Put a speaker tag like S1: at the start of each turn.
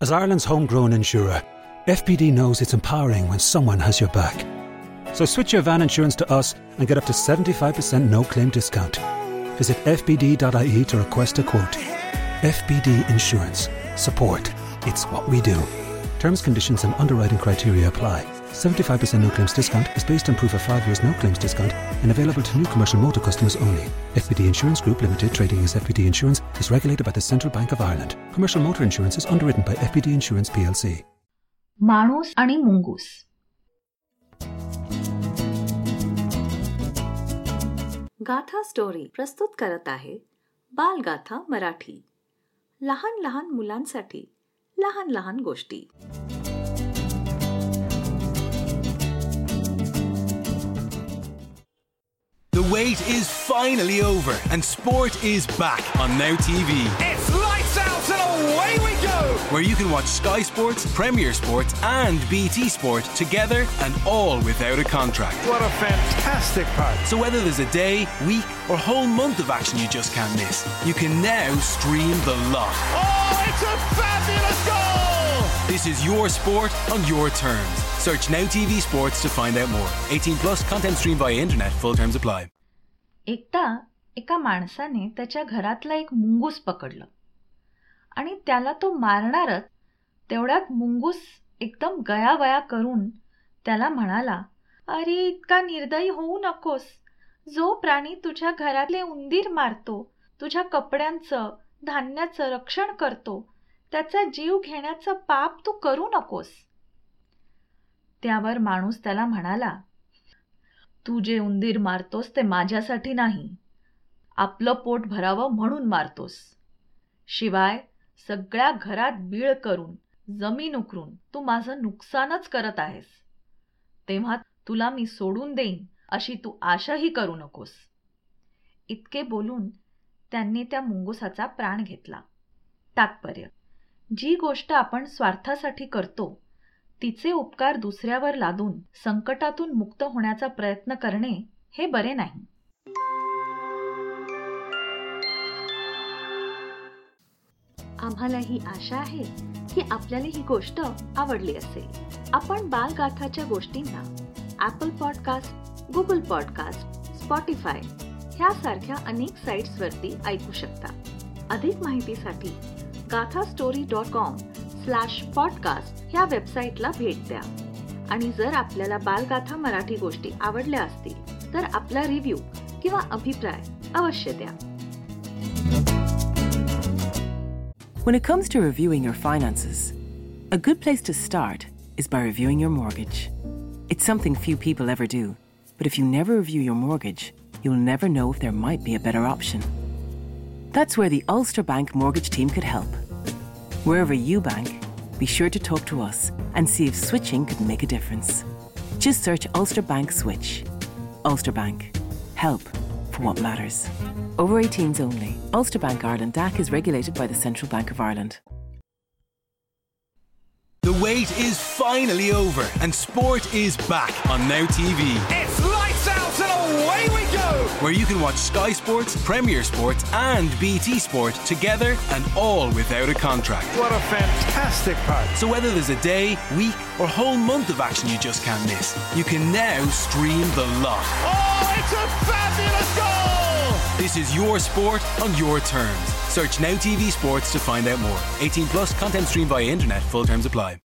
S1: As Ireland's homegrown insurer, FBD knows it's empowering when someone has your back. So switch your van insurance to us and get up to 75% no claim discount. Visit fbd.ie to request a quote. FBD Insurance. Support. It's what we do. Terms, conditions, and underwriting criteria apply. 75% no claims discount is based on proof of 5 years no claims discount and available to new commercial motor customers only. FBD Insurance Group Limited trading as FBD Insurance is regulated by the Central Bank of Ireland. Commercial motor insurance is underwritten by FBD Insurance plc.
S2: माणूस आणि मुंगूस
S3: गाथा story प्रस्तुत करत आहे बालगाथा मराठी लहान लहान मुलांसाठी लहान लहान गोष्टी
S4: wait is finally over and sport is back on Now TV.
S5: It's lights out and away we go!
S4: Where you can watch Sky Sports, Premier Sports, and BT Sport together and all without a contract.
S5: What a fantastic part.
S4: So whether there's a day, week, or whole month of action you just can't miss, you can now stream the lot.
S5: Oh, it's a fabulous goal!
S4: This is your sport on your terms. Search Now TV Sports to find out more. 18 plus content streamed via internet. Full terms apply.
S2: एकदा एका माणसाने त्याच्या घरातला एक मुंगूस पकडलं. आणि त्याला तो मारणारच तेवढ्यात मुंगूस एकदम गयावया करून त्याला म्हणाला अरे इतका निर्दयी होऊ नकोस. जो प्राणी तुझ्या घरातले उंदीर मारतो तुझ्या कपड्यांचं धान्याचं रक्षण करतो त्याचा जीव घेण्याचं पाप तू करू नकोस. त्यावर माणूस त्याला म्हणाला तू जे उंदीर मारतोस ते माझ्यासाठी नाही. आपलं पोट भरावं म्हणून मारतोस. शिवाय सगळ्या घरात बीळ करून जमीन उकरून तू माझं नुकसानच करत आहेस. तेव्हा तुला मी सोडून देईन अशी तू आशाही करू नकोस. इतके बोलून त्यांनी त्या मुंगुसाचा प्राण घेतला. तात्पर्य जी गोष्ट आपण स्वार्थासाठी करतो तिचे उपकार दुसऱ्यावर लादून संकटातून मुक्त होण्याचा प्रयत्न करणे हे बरे नाही.
S3: आम्हाला ही आशा आहे की आपल्याला ही गोष्ट आवडली असेल. आपण बालगाथाच्या गोष्टींना Apple podcast Google podcast Spotify ह्यासारख्या अनेक साईट्सवरती ऐकू शकता. अधिक माहितीसाठी Gatha story dot com slash podcast ह्या वेबसाईटला भेट द्या आणि जर आपल्याला बालगाथा मराठी गोष्टी आवडल्या असतील तर आपला रिव्ह्यू किंवा अभिप्राय अवश्य द्या
S6: When it comes to reviewing your finances, a good place to start is by reviewing your mortgage. It's something few people ever do, but if you never review your mortgage, you'll never know if there might be a better option. That's where the Ulster Bank mortgage team could help. Wherever you bank, be sure to talk to us and see if switching could make a difference. Just search Ulster Bank Switch. Ulster Bank. Help for what matters. Over 18s only. Ulster Bank Ireland DAC is regulated by the Central Bank of Ireland.
S4: The wait is finally over and sport is back on Now TV.
S5: It's lights out and away we go!
S4: Where you can watch Sky Sports, Premier Sports, and BT Sport together and all without a contract.
S5: What a fantastic part.
S4: So whether there's a day, week, or whole month of action you just can't miss, you can now stream the lot.
S5: Oh, it's a fabulous goal!
S4: This is your sport on your terms. Search Now TV Sports to find out more. 18 plus content streamed via internet. Full terms apply.